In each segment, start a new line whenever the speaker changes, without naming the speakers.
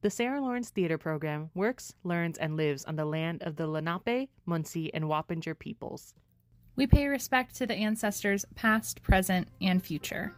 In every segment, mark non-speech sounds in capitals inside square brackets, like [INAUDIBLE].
The Sarah Lawrence Theater Program works, learns, and lives on the land of the Lenape, Munsee, and Wappinger peoples.
We pay respect to the ancestors past, present, and future.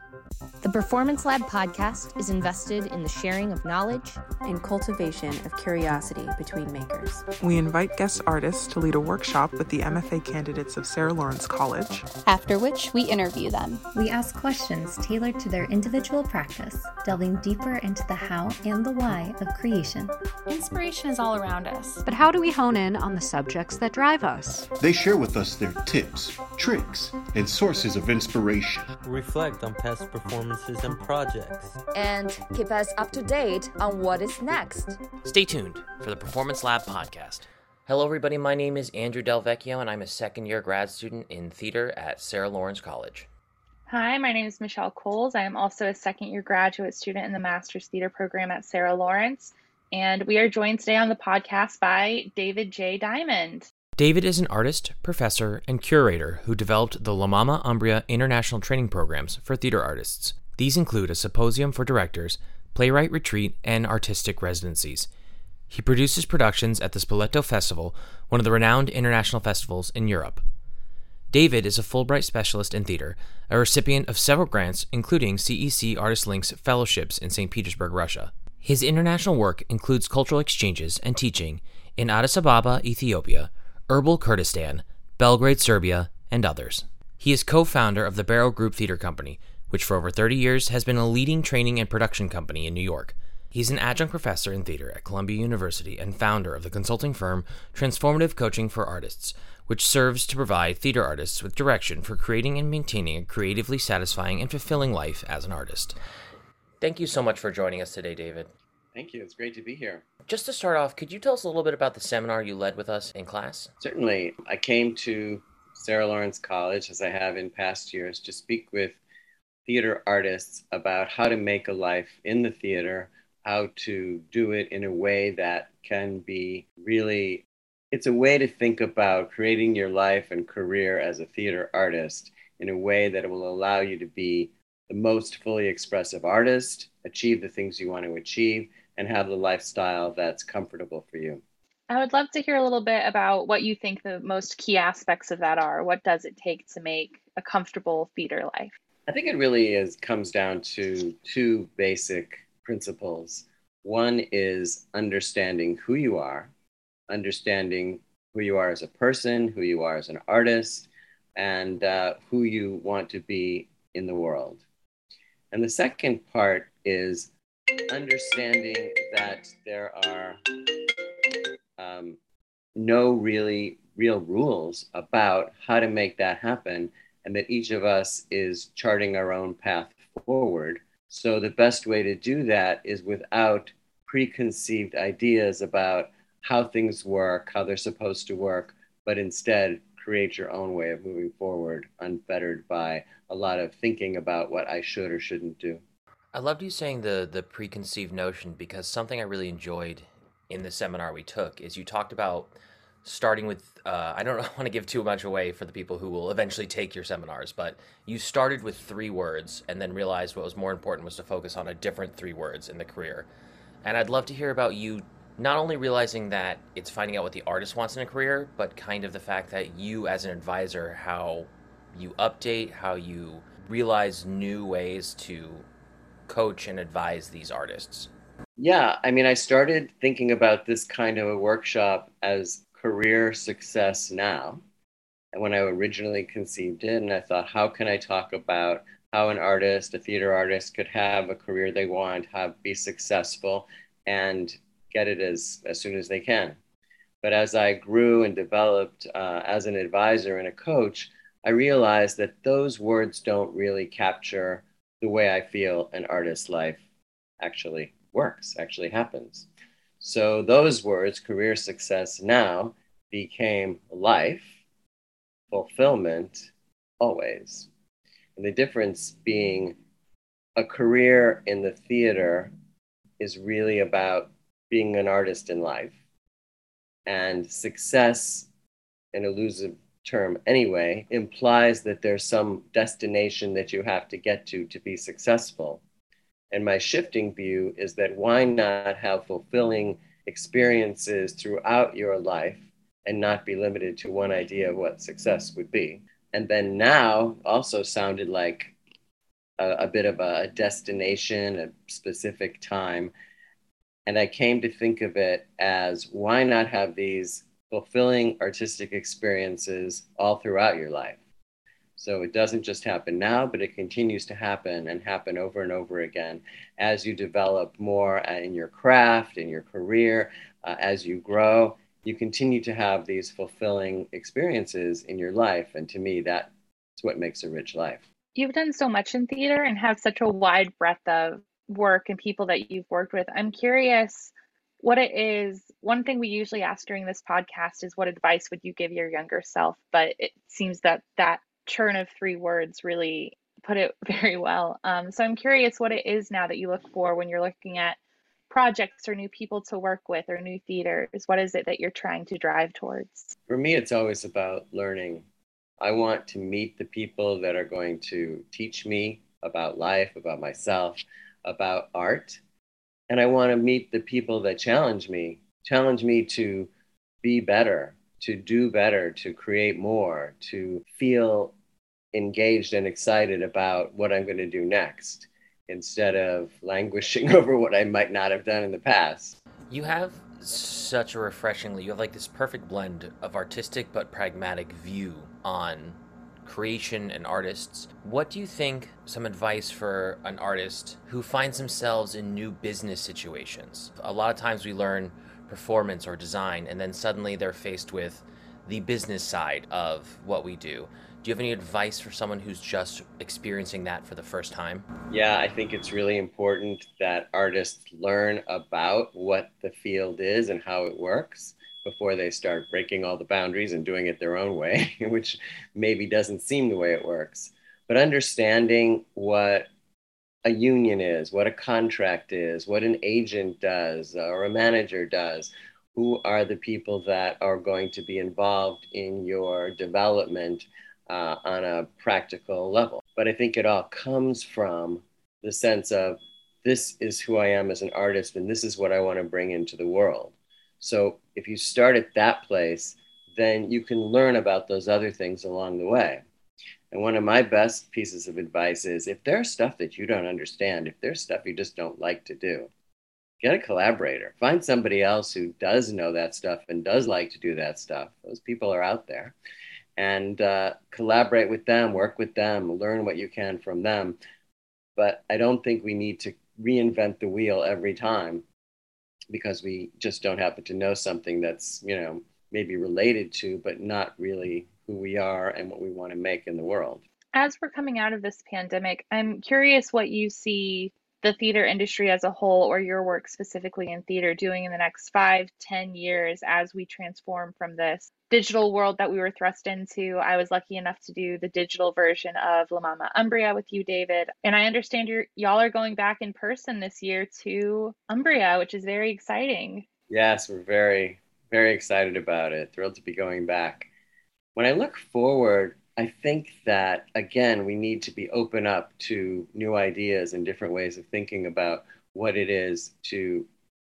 The Performance Lab podcast is invested in the sharing of knowledge
and cultivation of curiosity between makers.
We invite guest artists to lead a workshop with the MFA candidates of Sarah Lawrence College,
after which we interview them.
We ask questions tailored to their individual practice, delving deeper into the how and the why of creation.
Inspiration is all around us.
But how do we hone in on the subjects that drive us?
They share with us their tips, tricks, and sources of inspiration.
Reflect on past performances and projects.
And keep us up to date on what is next.
Stay tuned for the Performance Lab podcast. Hello, everybody. My name is Andrew Del Vecchio, and I'm a second year grad student in theater at Sarah Lawrence College.
Hi, my name is Michelle Coles. I am also a second year graduate student in the Master's Theater program at Sarah Lawrence. And we are joined today on the podcast by David J. Diamond.
David is an artist, professor, and curator who developed the La Mama Umbria International Training Programs for theater artists. These include a symposium for directors, playwright retreat, and artistic residencies. He produces productions at the Spoleto Festival, one of the renowned international festivals in Europe. David is a Fulbright specialist in theater, a recipient of several grants, including CEC Artist Links fellowships in St. Petersburg, Russia. His international work includes cultural exchanges and teaching in Addis Ababa, Ethiopia, Erbil, Kurdistan, Belgrade, Serbia, and others. He is co founder of the Barrow Group Theater Company, which for over 30 years has been a leading training and production company in New York. He's an adjunct professor in theater at Columbia University and founder of the consulting firm Transformative Coaching for Artists, which serves to provide theater artists with direction for creating and maintaining a creatively satisfying and fulfilling life as an artist. Thank you so much for joining us today, David.
Thank you. It's great to be here.
Just to start off, could you tell us a little bit about the seminar you led with us in class?
Certainly. I came to Sarah Lawrence College, as I have in past years, to speak with theater artists about how to make a life in the theater, how to do it in a way that can be really it's a way to think about creating your life and career as a theater artist in a way that will allow you to be the most fully expressive artist, achieve the things you want to achieve, and have the lifestyle that's comfortable for you.
I would love to hear a little bit about what you think the most key aspects of that are. What does it take to make a comfortable feeder life?
I think it really is comes down to two basic principles. One is understanding who you are, understanding who you are as a person, who you are as an artist, and uh, who you want to be in the world. And the second part is understanding that there are um, no really real rules about how to make that happen, and that each of us is charting our own path forward. So the best way to do that is without preconceived ideas about how things work, how they're supposed to work, but instead create your own way of moving forward, unfettered by a lot of thinking about what I should or shouldn't do.
I loved you saying the the preconceived notion because something I really enjoyed in the seminar we took is you talked about starting with uh, I don't [LAUGHS] want to give too much away for the people who will eventually take your seminars, but you started with three words and then realized what was more important was to focus on a different three words in the career. And I'd love to hear about you not only realizing that it's finding out what the artist wants in a career, but kind of the fact that you, as an advisor, how you update, how you realize new ways to coach and advise these artists.
Yeah, I mean, I started thinking about this kind of a workshop as career success now. And when I originally conceived it, and I thought, how can I talk about how an artist, a theater artist, could have a career they want, have be successful, and get it as, as soon as they can. But as I grew and developed uh, as an advisor and a coach, I realized that those words don't really capture the way I feel an artist's life actually works, actually happens. So those words, career success now, became life, fulfillment, always. And the difference being a career in the theater is really about being an artist in life. And success, an elusive term anyway, implies that there's some destination that you have to get to to be successful. And my shifting view is that why not have fulfilling experiences throughout your life and not be limited to one idea of what success would be? And then now also sounded like a, a bit of a destination, a specific time. And I came to think of it as why not have these fulfilling artistic experiences all throughout your life? So it doesn't just happen now, but it continues to happen and happen over and over again as you develop more uh, in your craft, in your career, uh, as you grow. You continue to have these fulfilling experiences in your life. And to me, that's what makes a rich life.
You've done so much in theater and have such a wide breadth of work and people that you've worked with. I'm curious what it is. One thing we usually ask during this podcast is what advice would you give your younger self? But it seems that that churn of three words really put it [LAUGHS] very well. Um, so I'm curious what it is now that you look for when you're looking at projects or new people to work with or new theaters. What is it that you're trying to drive towards?
For me, it's always about learning. I want to meet the people that are going to teach me about life, about myself, about art. And I want to meet the people that challenge me, challenge me to be better, to do better, to create more, to feel engaged and excited about what I'm going to do next instead of languishing [LAUGHS] over what I might not have done in the past.
You have such a refreshingly, you have like this perfect blend of artistic but pragmatic view on creation and artists. What do you think some advice for an artist who finds themselves in new business situations? A lot of times we learn performance or design and then suddenly they're faced with the business side of what we do. Do you have any advice for someone who's just experiencing that for the first time?
Yeah, I think it's really important that artists learn about what the field is and how it works before they start breaking all the boundaries and doing it their own way, [LAUGHS] which maybe doesn't seem the way it works. But understanding what a union is, what a contract is, what an agent does or a manager does, who are the people that are going to be involved in your development uh, on a practical level. But I think it all comes from the sense of this is who I am as an artist and this is what I want to bring into the world. So if you start at that place, then you can learn about those other things along the way. And one of my best pieces of advice is if there's stuff that you don't understand, if there's stuff you just don't like to do, get a collaborator. Find somebody else who does know that stuff and does like to do that stuff. Those people are out there and uh, collaborate with them, work with them, learn what you can from them. But I don't think we need to reinvent the wheel every time because we just don't happen to know something that's, you know, maybe related to, but not really who we are and what we want to make in the world.
As we're coming out of this pandemic, I'm curious what you see the theater industry as a whole or your work specifically in theater doing in the next five, ten years as we transform from this digital world that we were thrust into. I was lucky enough to do the digital version of La Mama Umbria with you, David. And I understand you're y'all are going back in person this year to Umbria, which is very exciting.
Yes, we're very, very excited about it. Thrilled to be going back. When I look forward, I think that again we need to be open up to new ideas and different ways of thinking about what it is to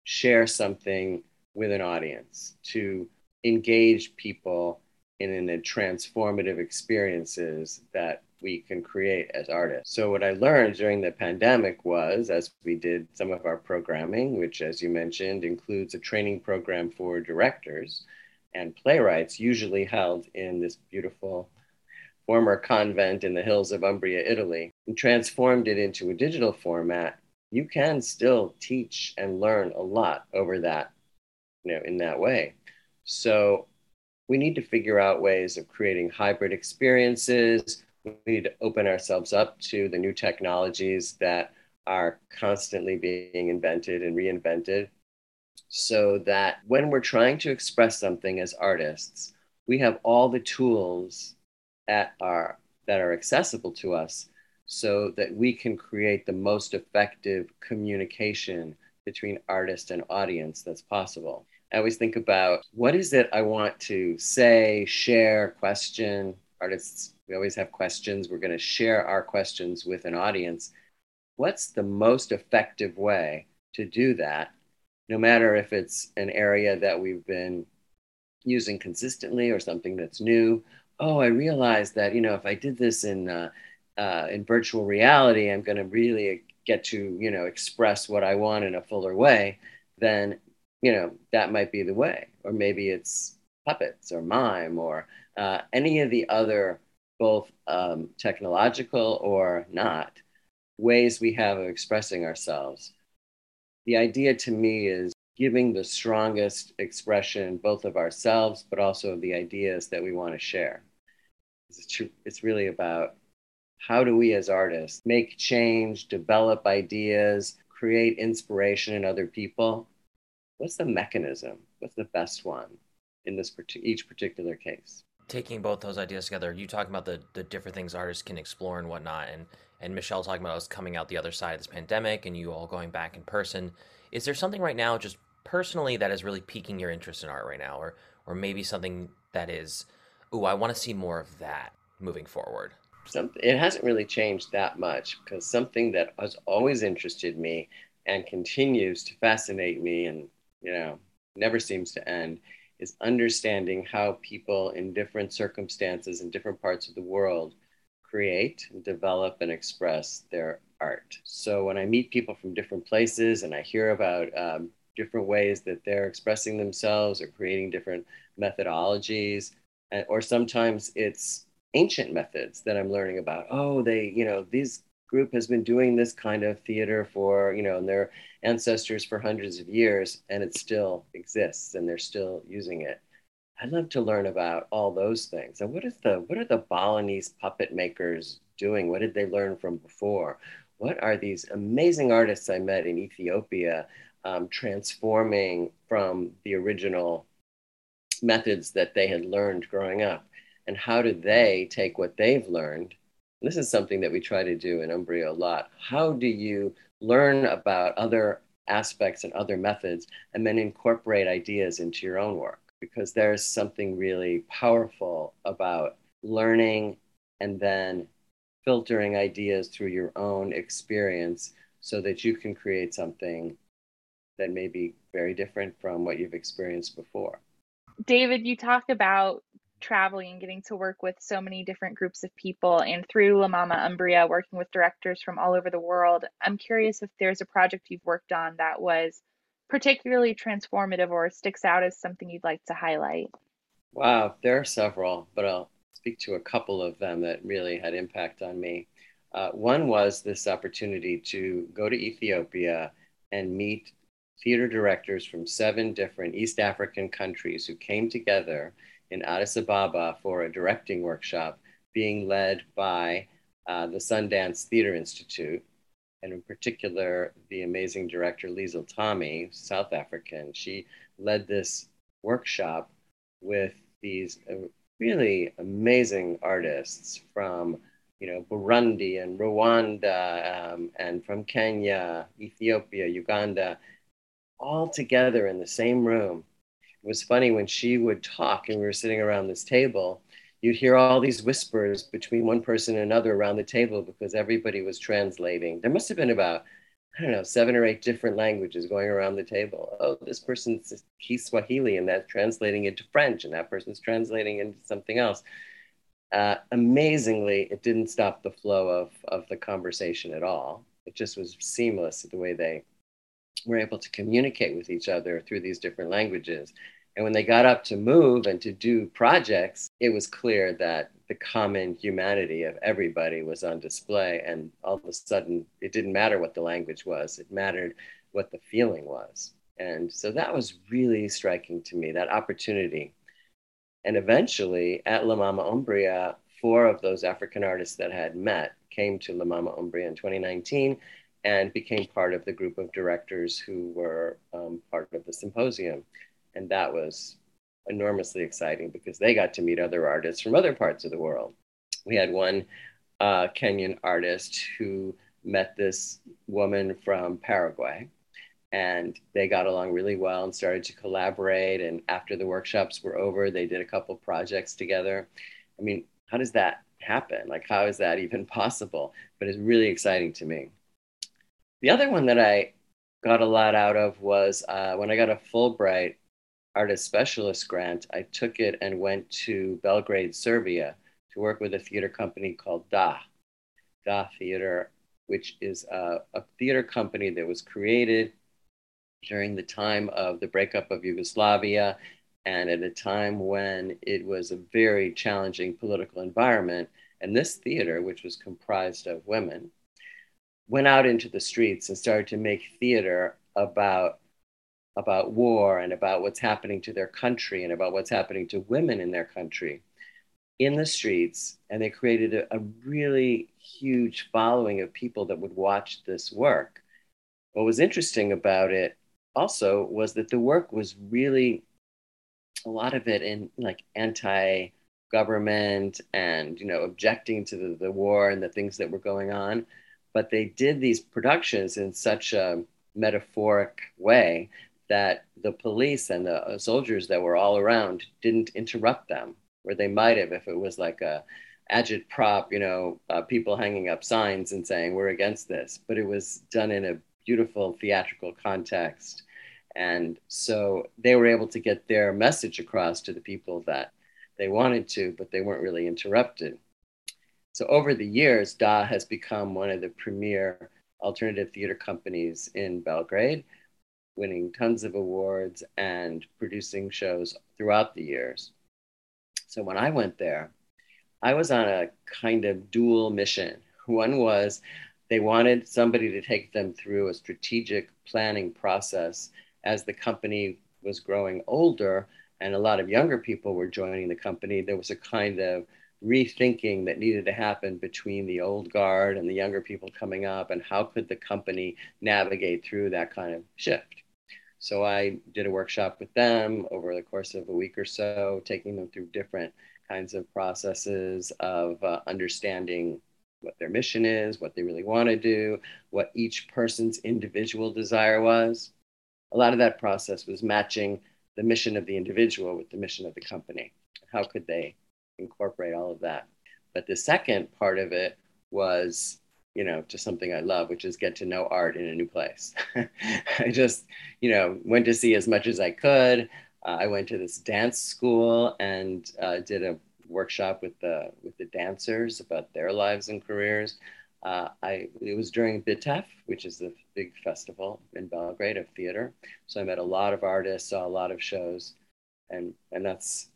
share something with an audience, to engage people in, in a transformative experiences that we can create as artists. So what I learned during the pandemic was as we did some of our programming, which as you mentioned includes a training program for directors and playwrights usually held in this beautiful former convent in the hills of Umbria, Italy, and transformed it into a digital format, you can still teach and learn a lot over that, you know, in that way. So we need to figure out ways of creating hybrid experiences. We need to open ourselves up to the new technologies that are constantly being invented and reinvented so that when we're trying to express something as artists, we have all the tools at our that are accessible to us so that we can create the most effective communication between artist and audience that's possible. I always think about what is it I want to say, share, question. Artists, we always have questions. We're going to share our questions with an audience. what's the most effective way to do that, no matter if it's an area that we've been using consistently or something that's new. Oh, I realized that, you know, if I did this in, uh, uh, in virtual reality, I'm going to really get to, you know, express what I want in a fuller way, then, you know, that might be the way. Or maybe it's puppets or mime or uh, any of the other, both um, technological or not, ways we have of expressing ourselves. The idea to me is giving the strongest expression both of ourselves, but also of the ideas that we want to share. It's, it's really about how do we as artists make change, develop ideas, create inspiration in other people? What's the mechanism? What's the best one in this each particular case?
Taking both those ideas together, you talking about the, the different things artists can explore and whatnot, and and Michelle talking about us coming out the other side of this pandemic and you all going back in person. Is there something right now, just personally, that is really piquing your interest in art right now, or or maybe something that is, oh, I want to see more of that moving forward?
Something it hasn't really changed that much because something that has always interested me and continues to fascinate me, and you know, never seems to end, is understanding how people in different circumstances in different parts of the world create, develop, and express their art. So when I meet people from different places and I hear about um, different ways that they're expressing themselves or creating different methodologies, and, or sometimes it's ancient methods that I'm learning about. Oh, they, you know, this group has been doing this kind of theater for, you know, and their ancestors for hundreds of years, and it still exists and they're still using it. I'd love to learn about all those things. And what is the what are the Balinese puppet makers doing? What did they learn from before? What are these amazing artists I met in Ethiopia um, transforming from the original methods that they had learned growing up? And how do they take what they've learned? this is something that we try to do in Umbria a lot. How do you learn about other aspects and other methods and then incorporate ideas into your own work? because there's something really powerful about learning and then filtering ideas through your own experience so that you can create something that may be very different from what you've experienced before.
David, you talked about traveling and getting to work with so many different groups of people and through La Mama Umbria working with directors from all over the world. I'm curious if there's a project you've worked on that was particularly transformative or sticks out as something you'd like to highlight?
Wow, there are several, but I'll speak to a couple of them that really had impact on me. Uh, one was this opportunity to go to Ethiopia and meet theater directors from seven different East African countries who came together in Addis Ababa for a directing workshop being led by uh, the Sundance Theater Institute and in particular, the amazing director Liesl Tommy, South African. She led this workshop with these uh, really amazing artists from you know Burundi and Rwanda um, and from Kenya, Ethiopia, Uganda, all together in the same room. It was funny when she would talk and we were sitting around this table you'd hear all these whispers between one person and another around the table because everybody was translating. There must have been about, I don't know, seven or eight different languages going around the table. Oh, this person's he's Swahili, and that's translating into French, and that person's translating into something else. Uh, amazingly, it didn't stop the flow of, of the conversation at all. It just was seamless the way they were able to communicate with each other through these different languages. And when they got up to move and to do projects, it was clear that the common humanity of everybody was on display. And all of a sudden, it didn't matter what the language was, it mattered what the feeling was. And so that was really striking to me, that opportunity. And eventually, at La Mama Umbria, four of those African artists that had met came to La Mama Umbria in 2019 and became part of the group of directors who were um, part of the symposium and that was enormously exciting because they got to meet other artists from other parts of the world. We had one uh, Kenyan artist who met this woman from Paraguay, and they got along really well and started to collaborate. And after the workshops were over, they did a couple projects together. I mean, how does that happen? Like, how is that even [LAUGHS] possible? But it's really exciting to me. The other one that I got a lot out of was uh, when I got a Fulbright artist specialist grant, I took it and went to Belgrade, Serbia to work with a theater company called DAH, DAH Theater, which is a, a theater company that was created during the time of the breakup of Yugoslavia and at a time when it was a very challenging political environment. And this theater, which was comprised of women, went out into the streets and started to make theater about about war and about what's happening to their country and about what's happening to women in their country in the streets. And they created a, a, really huge following of people that would watch this work. What was interesting about it also was that the work was really a lot of it in like anti government and you know objecting to the, the war and the things that were going on. But they did these productions in such a metaphoric way that the police and the soldiers that were all around didn't interrupt them, where they might have if it was like a agitprop, you know, uh, people hanging up signs and saying we're against this. But it was done in a beautiful theatrical context, and so they were able to get their message across to the people that they wanted to, but they weren't really interrupted. So over the years, DAH has become one of the premier alternative theater companies in Belgrade winning tons of awards and producing shows throughout the years. So when I went there, I was on a kind of dual mission. [LAUGHS] One was they wanted somebody to take them through a strategic planning process as the company was growing older and a lot of younger people were joining the company. There was a kind of rethinking that needed to happen between the old guard and the younger people coming up and how could the company navigate through that kind of shift so I did a workshop with them over the course of a week or so, taking them through different kinds of processes of uh, understanding what their mission is, what they really want to do, what each person's individual desire was. A lot of that process was matching the mission of the individual with the mission of the company. How could they incorporate all of that? But the second part of it was you know, to something I love, which is get to know art in a new place. [LAUGHS] I just, you know, went to see as much as I could. Uh, I went to this dance school and uh, did a workshop with the with the dancers about their lives and careers. Uh, I it was during BITEF, which is the big festival in Belgrade of theater. So I met a lot of artists, saw a lot of shows, and and that's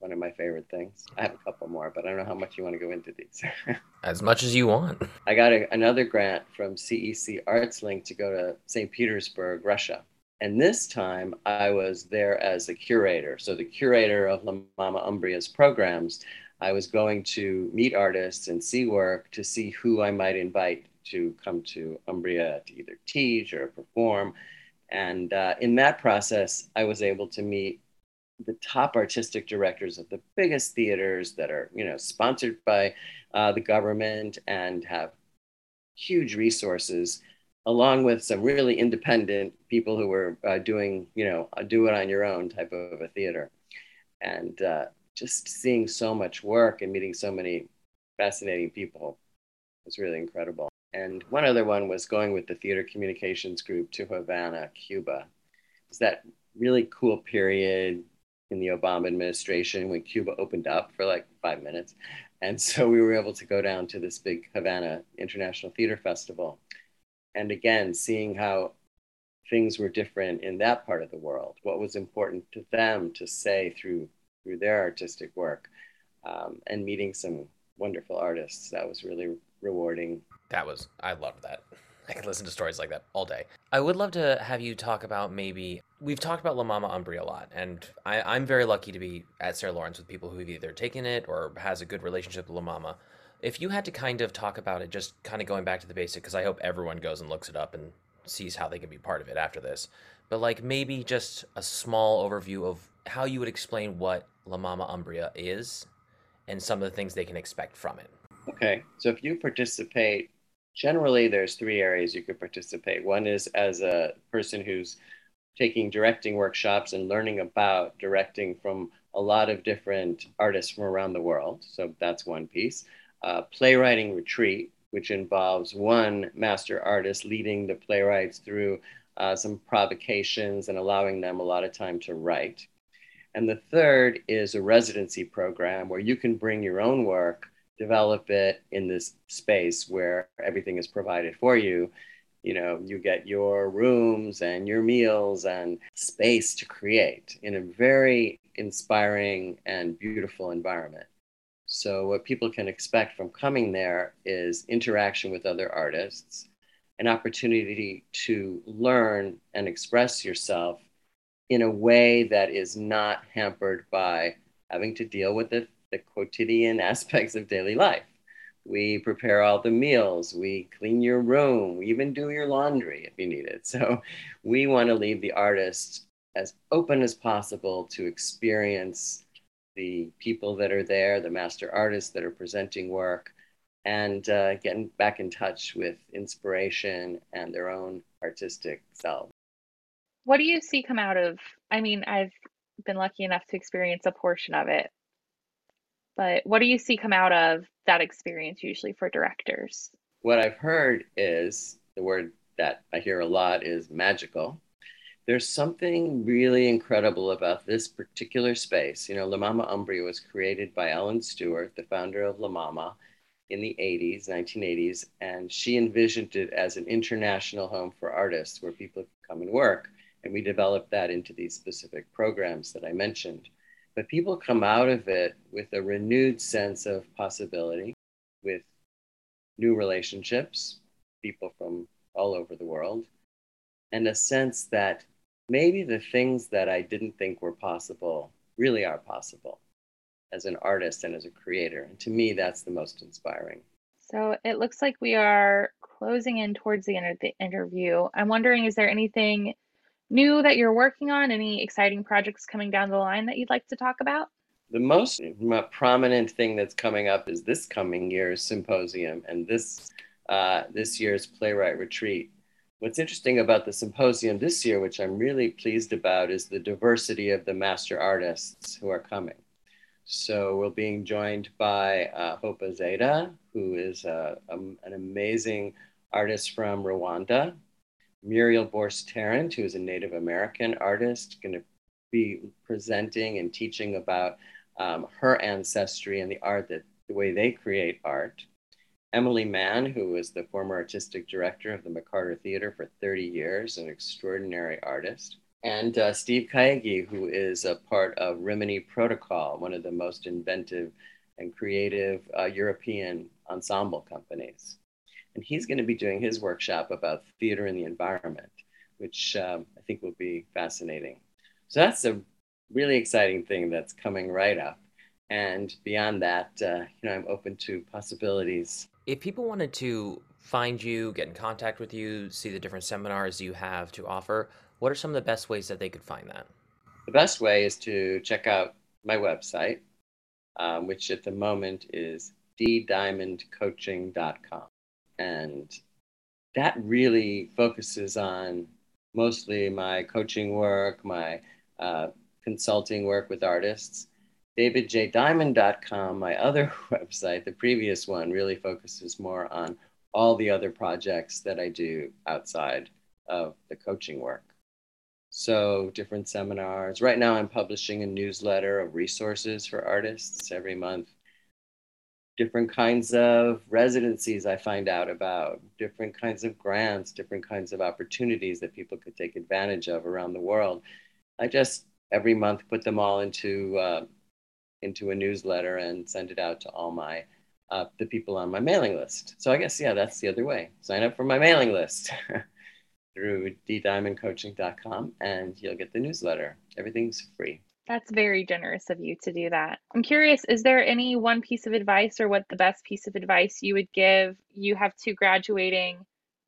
one of my favorite things. I have a couple more, but I don't know how much you want to go into these. [LAUGHS]
as much as you want.
I got a, another grant from CEC Arts Link to go to St. Petersburg, Russia. And this time I was there as a curator. So, the curator of La Mama Umbria's programs, I was going to meet artists and see work to see who I might invite to come to Umbria to either teach or perform. And uh, in that process, I was able to meet the top artistic directors of the biggest theaters that are you know sponsored by uh, the government and have huge resources along with some really independent people who were uh, doing you know do it on your own type of a theater. And uh, just seeing so much work and meeting so many fascinating people was really incredible. And one other one was going with the theater communications group to havana cuba. Is that really cool period in the Obama administration when Cuba opened up for like five minutes. And so we were able to go down to this big Havana International Theater Festival. And again, seeing how things were different in that part of the world, what was important to them to say through through their artistic work, um, and meeting some wonderful artists. That was really rewarding.
That was I loved that. I could listen to stories like that all day. I would love to have you talk about maybe we've talked about La Mama Umbria a lot, and I, am very lucky to be at Sarah Lawrence with people who've either taken it or has a good relationship with La Mama. If you had to kind of talk about it, just kind of going back to the basic, because I hope everyone goes and looks it up and sees how they can be part of it after this. But like maybe just a small overview of how you would explain what La Mama Umbria is and some of the things they can expect from it.
Okay, so if you participate generally there's three areas you could participate. One is as a person who's taking directing workshops and learning about directing from a lot of different artists from around the world. So that's one piece. Uh, playwriting retreat, which involves one master artist leading the playwrights through uh, some provocations and allowing them a lot of time to write. And the third is a residency program where you can bring your own work, develop it in this space where everything is provided for you. You know, you get your rooms and your meals and space to create in a very inspiring and beautiful environment. So, what people can expect from coming there is interaction with other artists, an opportunity to learn and express yourself in a way that is not hampered by having to deal with the, the quotidian [LAUGHS] aspects of daily life. We prepare all the meals, we clean your room, we even do your laundry if you need it. [LAUGHS] So, we want to leave the artist as open as possible to experience the people that are there, the master artists that are presenting work, and uh, getting back in touch with inspiration and their own artistic self.
What do you see come out of? I mean, I've been lucky enough to experience a portion of it, but what do you see come out of that experience usually for directors?
What I've heard is the word that I hear a lot is magical there's something really incredible about this particular space. You know, La Mama Umbria was created by Ellen Stewart, the founder of La Mama, in the 80s, 1980s, and she envisioned it as an international home for artists where people could come and work. And we developed that into these specific programs that I mentioned. But people come out of it with a renewed sense of possibility, with new relationships, people from all over the world, and a sense that maybe the things that I didn't think were possible really are possible as an artist and as a creator. And to me, that's the most inspiring.
So it looks like we are closing in towards the end of the interview. I'm wondering, is there anything new that you're working on? Any exciting projects coming down the line that you'd like to talk about?
The most prominent thing that's coming up is this coming year's symposium and this uh, this year's playwright retreat what's interesting about the symposium this year, which I'm really pleased about, is the diversity of the master artists who are coming. So we're being joined by uh, Hope Azeda, who is uh, um, an amazing artist from Rwanda. Muriel Borst Tarrant, who is a Native American artist, going to be presenting and teaching about um, her ancestry and the art that the way they create art. Emily Mann, who was the former artistic director of the McCarter Theater for 30 years, an extraordinary artist. And uh, Steve Kaegi, who is a part of Rimini Protokoll, one of the most inventive and creative uh, European ensemble companies. And he's going to be doing his workshop about theater and the environment, which um, I think will be fascinating. So that's a really exciting thing that's coming right up. And beyond that, uh, you know, I'm open to possibilities
if people wanted to find you, get in contact with you, see the different seminars you have to offer, what are some of the best ways that they could find that?
The best way is to check out my website, um, which at the moment is ddiamondcoaching.com. And that really focuses on mostly my coaching work, my uh, consulting work with artists, davidjdiamond.com, my other [LAUGHS] website, the previous one, really focuses more on all the other projects that I do outside of the coaching work. So, different seminars. Right now, I'm publishing a newsletter of resources for artists every month. Different kinds of residencies I find out about, different kinds of grants, different kinds of opportunities that people could take advantage of around the world. I just every month put them all into uh, into a newsletter and send it out to all my uh, the people on my mailing list. So I guess yeah, that's the other way. Sign up for my mailing list [LAUGHS] through ddiamondcoaching.com and you'll get the newsletter. Everything's free.
That's very generous of you to do that. I'm curious, is there any one piece of advice or what the best piece of advice you would give? You have two graduating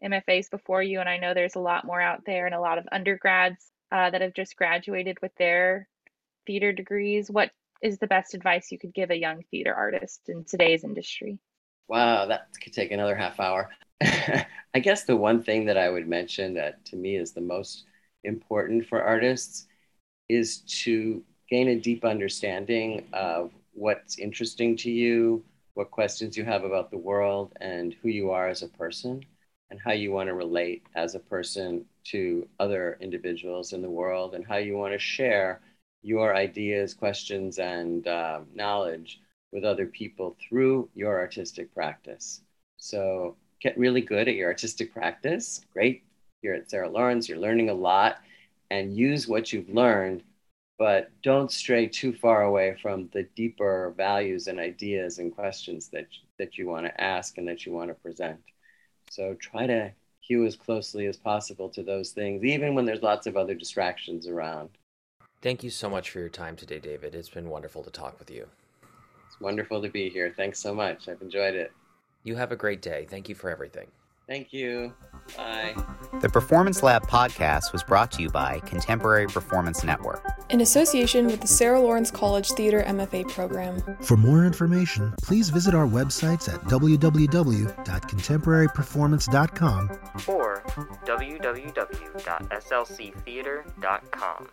MFAs before you, and I know there's a lot more out there and a lot of undergrads uh, that have just graduated with their theater degrees. What is the best advice you could give a young theater artist in today's industry?
Wow, that could take another half hour. [LAUGHS] I guess the one thing that I would mention that to me is the most important for artists is to gain a deep understanding of what's interesting to you, what questions you have about the world and who you are as a person and how you want to relate as a person to other individuals in the world and how you want to share your ideas, questions, and uh, knowledge with other people through your artistic practice. So get really good at your artistic practice. Great. You're at Sarah Lawrence, you're learning a lot, and use what you've learned, but don't stray too far away from the deeper values and ideas and questions that, that you want to ask and that you want to present. So try to hew as closely as possible to those things, even when there's lots of other distractions around.
Thank you so much for your time today, David. It's been wonderful to talk with you.
It's wonderful to be here. Thanks so much. I've enjoyed it.
You have a great day. Thank you for everything.
Thank you. Bye.
The Performance Lab podcast was brought to you by Contemporary Performance Network
in association with the Sarah Lawrence College Theater MFA program.
For more information, please visit our websites at www.contemporaryperformance.com
or www.slctheater.com.